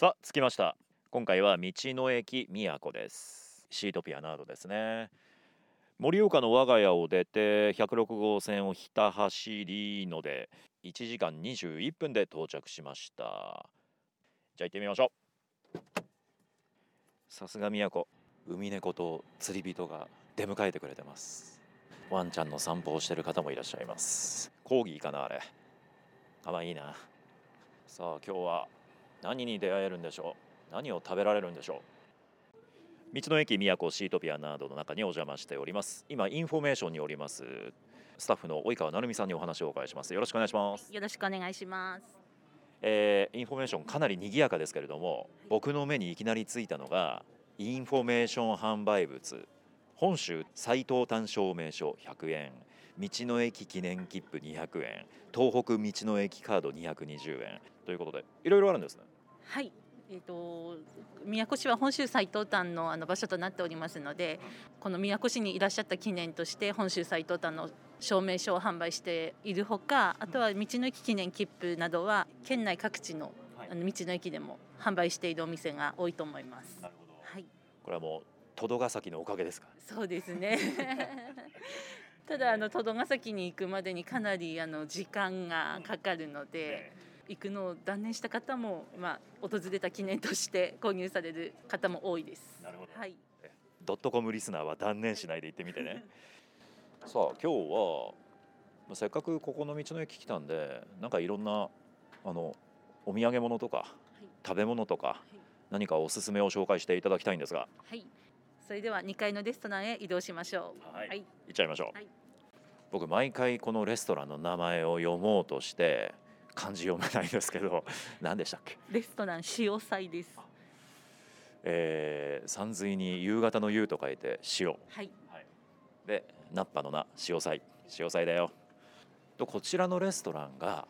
さあ着きました。今回は道の駅宮古です。シートピアなどですね。盛岡の我が家を出て106号線をひた走りので1時間21分で到着しました。じゃあ行ってみましょう。さすが宮古。海猫と釣り人が出迎えてくれてます。ワンちゃんの散歩をしてる方もいらっしゃいます。コーギーかなあれ。かわいいな。さあ今日は何に出会えるんでしょう？何を食べられるんでしょう？道の駅宮古シートピアなあどの中にお邪魔しております。今インフォメーションにおります。スタッフの及川成美さんにお話をお伺いします。よろしくお願いします。よろしくお願いします。えーインフォメーションかなり賑やかですけれども、僕の目にいきなりついたのがインフォメーション販売物。本州最東端証明書100円。道の駅記念切符200円。東北道の駅カード220円。ということでいろいろあるんですねはい。えっ、と宮古市は本州最東端のあの場所となっておりますので、この宮古市にいらっしゃった記念として本州最東端の証明書を販売しているほか、あとは道の駅記念切符などは県内各地のあの道の駅でも販売しているお店が多いと思います。はい。これはもう戸田ヶ崎のおかげですか？そうですね。ただあの戸ヶ崎に行くまでにかなりあの時間がかかるので、行くのを断念した方もまあ訪れた記念として購入される方も多いです。なるほどはい。ドットコムリスナーは断念しないで行ってみてね さあ今日はまあせっかくここの道の駅来たんでなんかいろんなあのお土産物とかはい。食べ物とかはい。何かおすすめを紹介していただきたいんですがはい。それでは2階のレストランへ移動しましょう。はいはい。行っちゃいましょう、はい僕毎回このレストランの名前を読もうとして漢字読めないんですけど何でしたっけ？レストラン潮祭です。えー、山水に夕方の夕と書いて塩。はい。でナッパの名塩菜。塩菜だよ。とこちらのレストランが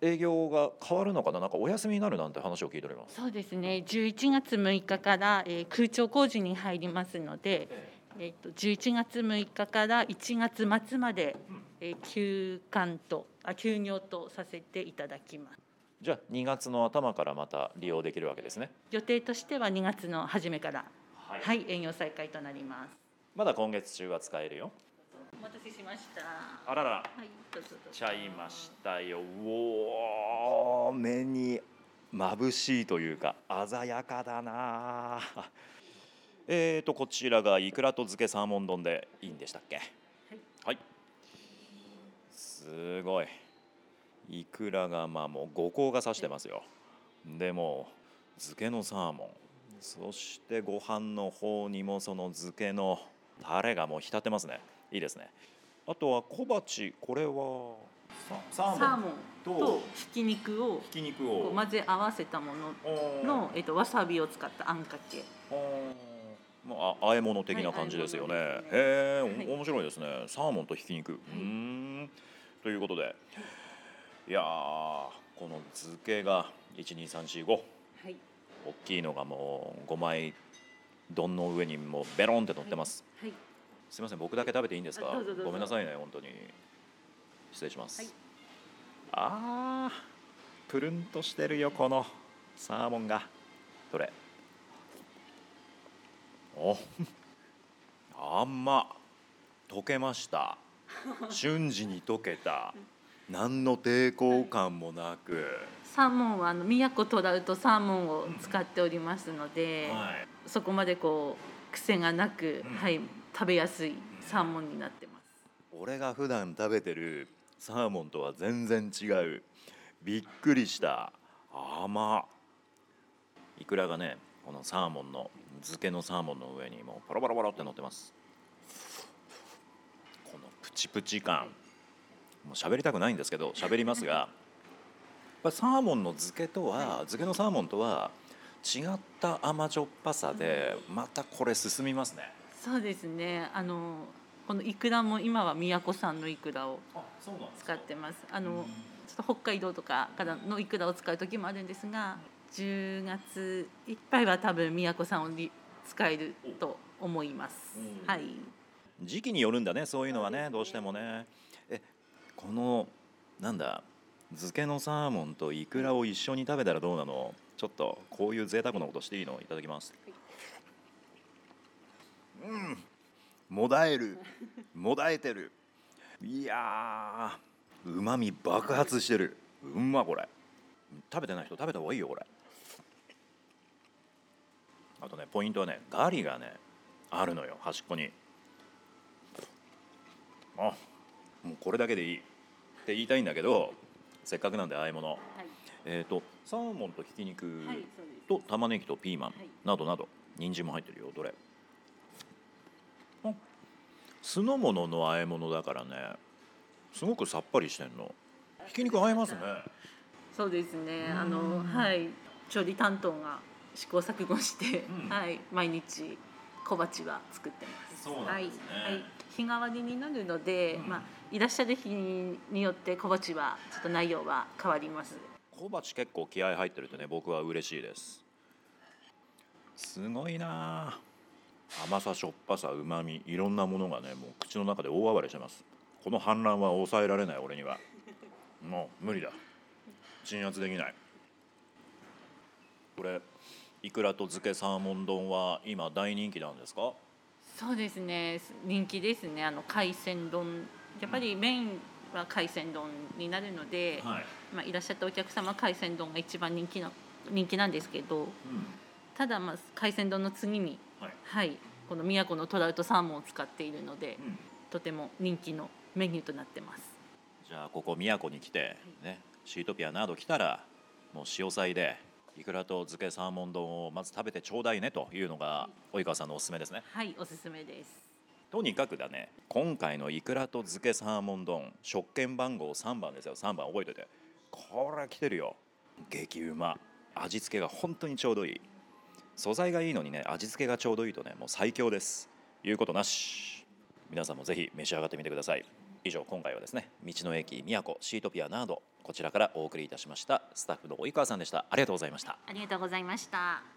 営業が変わるのかな？なんかお休みになるなんて話を聞いております。そうですね。11月6日から、えー空調工事に入りますので、えっと11月6日から1月末まで、えー休館とあ休業とさせていただきます。じゃあ2月の頭からまた利用できるわけですね予定としては2月の初めからははい、営業再開となります。まだ今月中は使えるよお待たせしました。あららはい、どうぞどうぞ。ちゃいましたようおー目に眩しいというか鮮やかだな えーとこちらがイクラと漬けサーモン丼でいいんでしたっけ？はい、すごい。イクラがまあもう五光が指してますよ。でも漬けのサーモン。そしてご飯の方にもその漬けのタレがもう浸ってますね。いいですね。あとは小鉢。これはササーモンとひき肉をひき肉こをう混ぜ合わせたものの、えっと、わさびを使ったあんかけ。まあ、あ和え物的な感じですよね。はいへえ、はいお面白いですね。サーモンとひき肉。うーん。ということで、いやーこの漬けが一二三四五、はい。大きいのがもう五枚丼の上にもうベロンって乗ってます。はい。すみません、僕だけ食べていいんですか？ごめんなさいね、本当に。失礼します。はいああ、プルンとしてるよこのサーモンが。どれ？お、あんま溶けました。瞬時に溶けた。何の抵抗感もなく。サーモンはあの宮古トラウトサーモンを使っておりますので、はい。そこまでこう癖がなく、うんはい食べやすいサーモンになってます。俺が普段食べてるサーモンとは全然違うびっくりした甘いくらがねこのサーモンの漬けのサーモンの上にもうパラパラパラって乗ってますチプチ感もう喋りたくないんですけど喋りますが サーモンの漬けとは漬けのサーモンとは違った甘じょっぱさでまたこれ進みますねそうですね。あのこのイクラも今は宮古産のイクラを使ってます。あのちょっと北海道とかからのイクラを使う時もあるんですが、10月いっぱいは多分宮古産をり使えると思いますうん。はい。時期によるんだねそういうのはねどうしてもね。えこのなんだ漬けのサーモンとイクラを一緒に食べたらどうなの？ちょっとこういう贅沢なことしていいの？いただきます。うん。もだえる。もだえてる。いやうまみ爆発してる。うんまこれ。食べてない人食べた方がいいよこれ。あとねポイントはねガリがねあるのよ端っこにあもうこれだけでいいって言いたいんだけどせっかくなんで和え物はい。えっ、とサーモンとひき肉と玉ねぎとピーマンはい。などなど人参も入ってるよ。どれ？あ酢の物の和え物だからね。すごくさっぱりしてんの。ひき肉合いますね。そうですね。うん。あのはい。調理担当が試行錯誤して、うん。はい。毎日小鉢は作ってますそうなんですね。はい、はい、日替わりになるので、うん。まあいらっしゃる日によって小鉢はちょっと内容は変わります。小鉢結構気合入ってるとね僕は嬉しいです。すごいなあ甘さしょっぱさうまみいろんなものがねもう口の中で大暴れしてます。この反乱は抑えられない俺には。もう無理だ。鎮圧できない。これイクラと漬けサーモン丼は今大人気なんですか？そうですね。人気ですね。あの海鮮丼。やっぱりメインは海鮮丼になるので、はい、まあ、いらっしゃったお客様は海鮮丼が一番人気の人気なんですけどうん。ただまあ海鮮丼の次にはい。はい。この宮古のトラウトサーモンを使っているのでうん、とても人気のメニューとなってます。じゃあここ宮古に来てねシートピアなど来たらもう潮祭でイクラと漬けサーモン丼をまず食べてちょうだいねというのが及川さんのおすすめですね。はいおすすめです。とにかくだね今回のイクラと漬けサーモン丼食券番号3番ですよ。3番覚えておいて。これ来てるよ。激うま。味付けが本当にちょうどいい。素材がいいのにね味付けがちょうどいいとねもう最強です。言うことなし。皆さんもぜひ召し上がってみてください以上今回はですね道の駅宮古シートピアなどこちらからお送りいたしましたスタッフの及川さんでした。ありがとうございました。ありがとうございました。